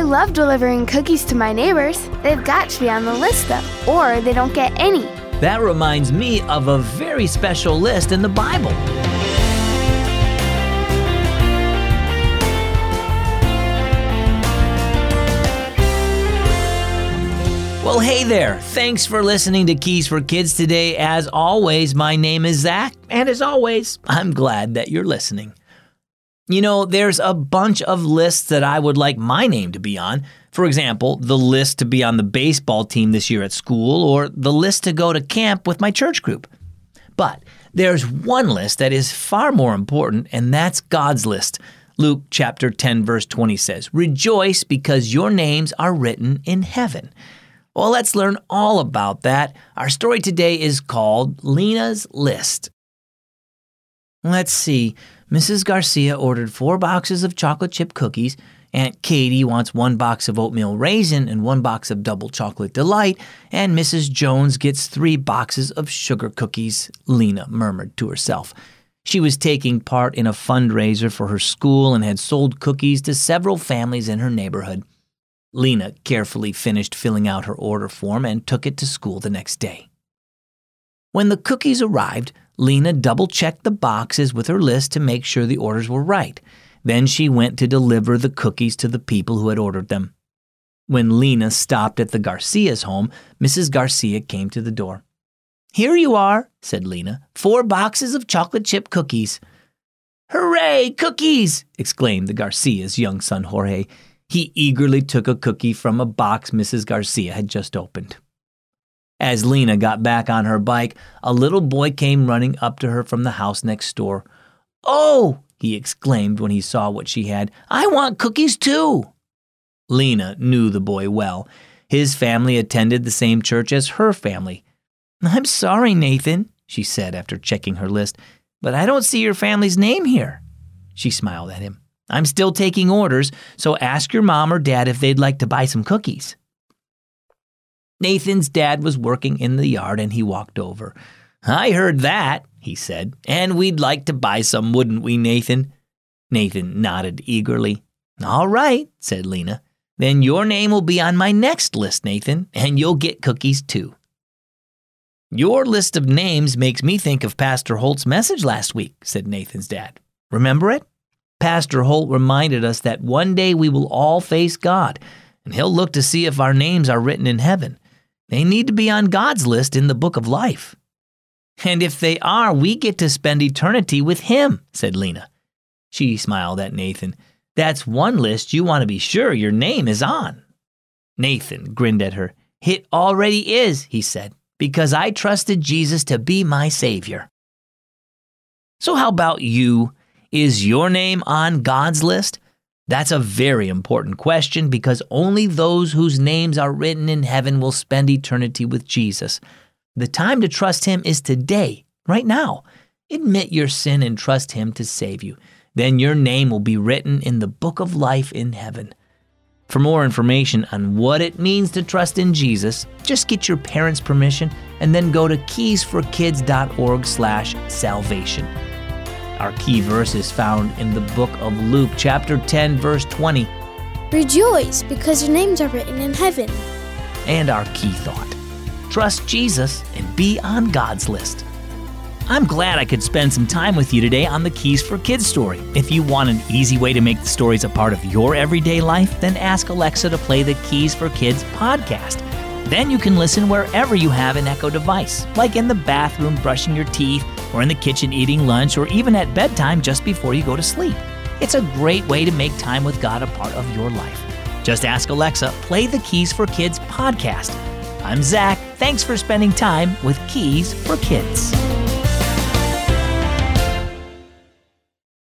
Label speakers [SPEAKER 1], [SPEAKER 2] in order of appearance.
[SPEAKER 1] I love delivering cookies to my neighbors. They've got to be on the list though, or they don't get any.
[SPEAKER 2] That reminds me of a very special list in the Bible. Well, hey there. Thanks for listening to Keys for Kids today. As always, my name is Zach, and as always, I'm glad that you're listening. You know, there's a bunch of lists that I would like my name to be on. For example, the list to be on the baseball team this year at school, or the list to go to camp with my church group. But there's one list that is far more important, and that's God's list. Luke chapter 10, verse 20 says, Rejoice because your names are written in heaven. Well, let's learn all about that. Our story today is called Lena's List. Let's see. Mrs. Garcia ordered four boxes of chocolate chip cookies. Aunt Katie wants one box of oatmeal raisin and one box of double chocolate delight. And Mrs. Jones gets three boxes of sugar cookies, Lena murmured to herself. She was taking part in a fundraiser for her school and had sold cookies to several families in her neighborhood. Lena carefully finished filling out her order form and took it to school the next day. When the cookies arrived, Lena double checked the boxes with her list to make sure the orders were right. Then she went to deliver the cookies to the people who had ordered them. When Lena stopped at the Garcia's home, Mrs. Garcia came to the door. Here you are, said Lena, four boxes of chocolate chip cookies. Hooray, cookies! exclaimed the Garcia's young son Jorge. He eagerly took a cookie from a box Mrs. Garcia had just opened. As Lena got back on her bike, a little boy came running up to her from the house next door. Oh, he exclaimed when he saw what she had. I want cookies too. Lena knew the boy well. His family attended the same church as her family. I'm sorry, Nathan, she said after checking her list, but I don't see your family's name here. She smiled at him. I'm still taking orders, so ask your mom or dad if they'd like to buy some cookies. Nathan's dad was working in the yard and he walked over. I heard that, he said, and we'd like to buy some, wouldn't we, Nathan? Nathan nodded eagerly. All right, said Lena. Then your name will be on my next list, Nathan, and you'll get cookies too. Your list of names makes me think of Pastor Holt's message last week, said Nathan's dad. Remember it? Pastor Holt reminded us that one day we will all face God, and he'll look to see if our names are written in heaven. They need to be on God's list in the book of life. And if they are, we get to spend eternity with him, said Lena. She smiled at Nathan. That's one list you want to be sure your name is on. Nathan grinned at her. It already is, he said, because I trusted Jesus to be my Savior. So, how about you? Is your name on God's list? That's a very important question because only those whose names are written in heaven will spend eternity with Jesus. The time to trust Him is today, right now. Admit your sin and trust Him to save you. Then your name will be written in the book of life in heaven. For more information on what it means to trust in Jesus, just get your parents' permission and then go to keysforkids.org/salvation. Our key verse is found in the book of Luke, chapter 10, verse 20.
[SPEAKER 3] Rejoice because your names are written in heaven.
[SPEAKER 2] And our key thought trust Jesus and be on God's list. I'm glad I could spend some time with you today on the Keys for Kids story. If you want an easy way to make the stories a part of your everyday life, then ask Alexa to play the Keys for Kids podcast. Then you can listen wherever you have an Echo device, like in the bathroom brushing your teeth, or in the kitchen eating lunch, or even at bedtime just before you go to sleep. It's a great way to make time with God a part of your life. Just ask Alexa, play the Keys for Kids podcast. I'm Zach. Thanks for spending time with Keys for Kids.